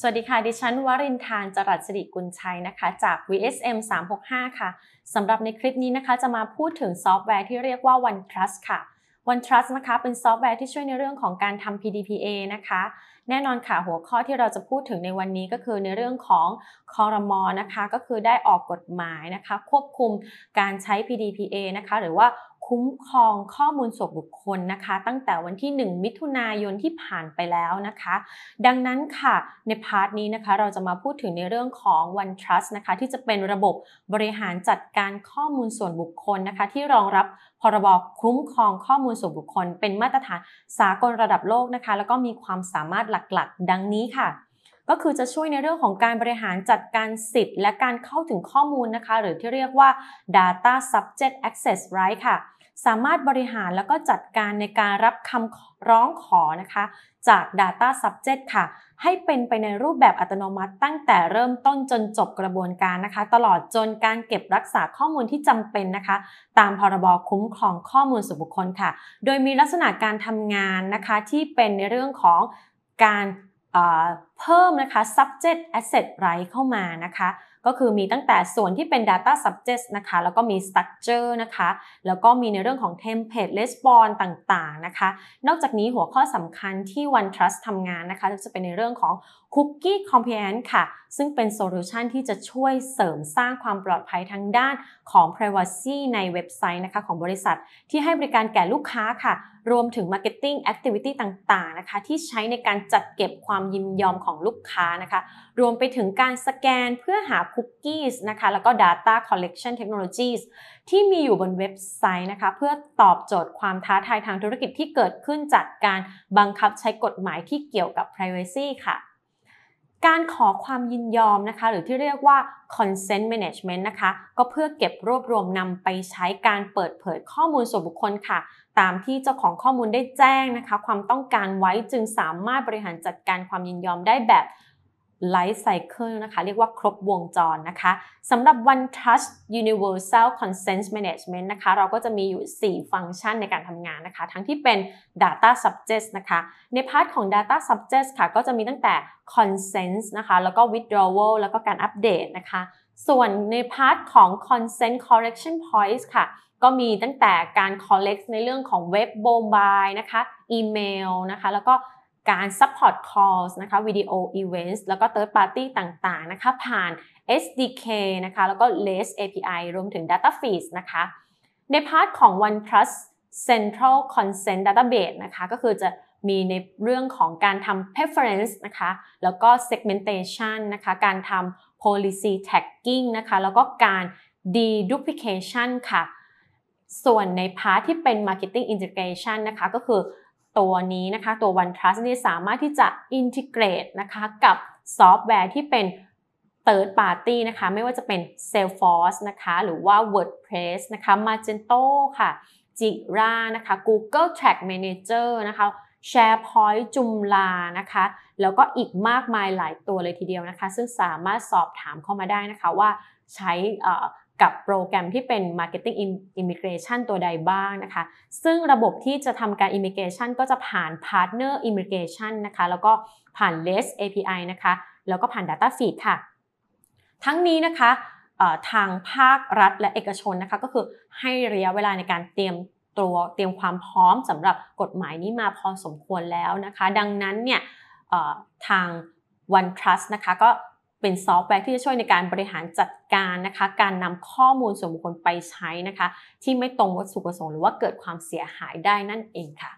สวัสดีค่ะ ดิฉันวรินทานจรัสสิริกุลชัยนะคะ จาก VSM 365 ค่ะ สำหรับในคลิปนี้นะคะ จะมาพูดถึงซอฟต์แวร์ที่เรียกว่า OneTrust ค่ะ OneTrust นะคะ เป็นซอฟต์แวร์ที่ช่วยในเรื่องของการทำ PDPA นะคะ แน่นอนค่ะ หัวข้อที่เราจะพูดถึงในวันนี้ก็คือในเรื่องของคอรมอนะคะ ก็คือได้ออกกฎหมายนะคะ ควบคุมการใช้ PDPA นะคะ หรือว่า คุ้มครองข้อมูลส่วนบุคคลนะคะ ตั้งแต่วันที่ 1 มิถุนายนที่ผ่านไปแล้วนะคะ ดังนั้นค่ะใน part นี้นะคะ เราจะมาพูดถึงในเรื่องของ OneTrust นะคะ ที่จะเป็นระบบบริหารจัดการข้อมูลส่วนบุคคลนะคะ ที่รองรับพรบคุ้มครองข้อมูลส่วนบุคคล เป็นมาตรฐานสากลระดับโลกนะคะ แล้วก็มีความสามารถหลักๆ ดังนี้ค่ะก็คือจะช่วยในเรื่องของการบริหารจัดการสิทธิ์ และการเข้าถึงข้อมูลนะคะ หรือที่เรียกว่า data subject access right ค่ะ สามารถบริหารแล้วก็จัดการในการรับคำร้องขอนะคะจาก Data Subject ค่ะ ให้เป็นไปในรูปแบบอัตโนมัติ ตั้งแต่เริ่มต้นจนจบกระบวนการนะคะ ตลอดจนการเก็บรักษาข้อมูลที่จำเป็นนะคะ ตามพรบคุ้มครองข้อมูลส่วนบุคคลค่ะ โดยมีลักษณะการทำงานนะคะที่เป็นในเรื่องของการเพิ่มนะคะ subject asset right เข้ามานะคะ ก็คือมีตั้งแต่ส่วนที่เป็น data subject นะคะ แล้วก็มี structure นะคะ แล้วก็มีในเรื่องของ template response ต่างๆนะคะ นอกจากนี้หัวข้อสำคัญที่ OneTrust ทำงานนะคะ จะเป็นในเรื่องของ Cookie Compliance ค่ะ ซึ่งเป็นโซลูชันที่จะช่วยเสริมสร้างความปลอดภัยทางด้านของ Privacy ในเว็บไซต์นะคะของบริษัท ที่ให้บริการแก่ลูกค้าค่ะ รวมถึง Marketing Activity ต่างๆนะคะ ที่ใช้ในการจัดเก็บความยินยอมของลูกค้านะคะ รวมไปถึงการสแกนเพื่อหาคุกกี้นะคะ แล้วก็ Data Collection Technologies ที่มีอยู่บนเว็บไซต์นะคะ เพื่อตอบโจทย์ความท้าทายทางธุรกิจที่เกิดขึ้นจากการบังคับใช้กฎหมายที่เกี่ยวกับ Privacy ค่ะการขอความยินยอมนะคะ หรือที่เรียกว่า consent management นะคะ ก็เพื่อเก็บรวบรวมนำไปใช้การเปิดเผยข้อมูลส่วนบุคคลค่ะ ตามที่เจ้าของข้อมูลได้แจ้งนะคะ ความต้องการไว้จึงสามารถบริหารจัดการความยินยอมได้แบบ Life Cycle นะคะ เรียกว่าครบวงจรนะคะสำหรับ OneTrust Universal Consent Management นะคะ เราก็จะมีอยู่ 4 ฟังก์ชันในการทำงานนะคะ ทั้งที่เป็น Data Subject นะคะ ใน part ของ Data Subject ค่ะ ก็จะมีตั้งแต่ Consent นะคะ แล้วก็ Withdrawal แล้วก็การอัปเดตนะคะ ส่วนใน part ของ Consent Collection Points ค่ะก็มีตั้งแต่การ collect ในเรื่องของ web mobile นะคะ อีเมลนะคะ แล้วก็ การ support calls นะคะ video events แล้วก็ third party ต่างๆนะคะผ่าน SDK นะคะแล้วก็ REST API รวมถึง data feeds นะคะใน part ของ OneTrust Central Consent Database นะคะก็คือจะมีในเรื่องของการทำ preference นะคะแล้วก็ segmentation นะคะการทำ policy tagging นะคะแล้วก็การ deduplication ค่ะ ส่วนใน part ที่เป็น marketing integration นะคะก็คือ ตัวนี้นะคะตัว OneTrust นี่สามารถที่จะ integrate นะคะกับซอฟต์แวร์ที่เป็น third party นะคะไม่ว่าจะเป็น Salesforce นะคะหรือว่า WordPress นะคะ Magento ค่ะ Jira นะคะ Google Tag Manager นะคะ SharePoint Joomla นะคะ แล้วก็อีกมากมายหลายตัวเลยทีเดียวนะคะ ซึ่งสามารถสอบถามเข้ามาได้นะคะว่าใช้ กับโปรแกรมที่เป็น Marketing Immigration ตัวใดบ้างนะคะ ซึ่งระบบที่จะทำการ Immigration ก็จะผ่าน Partner Immigration นะคะ แล้วก็ผ่าน REST API นะคะ แล้วก็ผ่าน Data Feed ค่ะ ทั้งนี้นะคะทางภาครัฐและเอกชนนะคะก็คือให้ระยะเวลาในการเตรียมตัวเตรียมความพร้อมสำหรับกฎหมายนี้มาพอสมควรแล้วนะคะ ดังนั้นเนี่ยทาง OneTrust นะคะก็ เป็นซอฟต์แวร์ที่จะช่วยในการบริหารจัดการนะคะ การนำข้อมูลส่วนบุคคลไปใช้นะคะ ที่ไม่ตรงวัตถุประสงค์หรือว่าเกิดความเสียหายได้นั่นเองค่ะ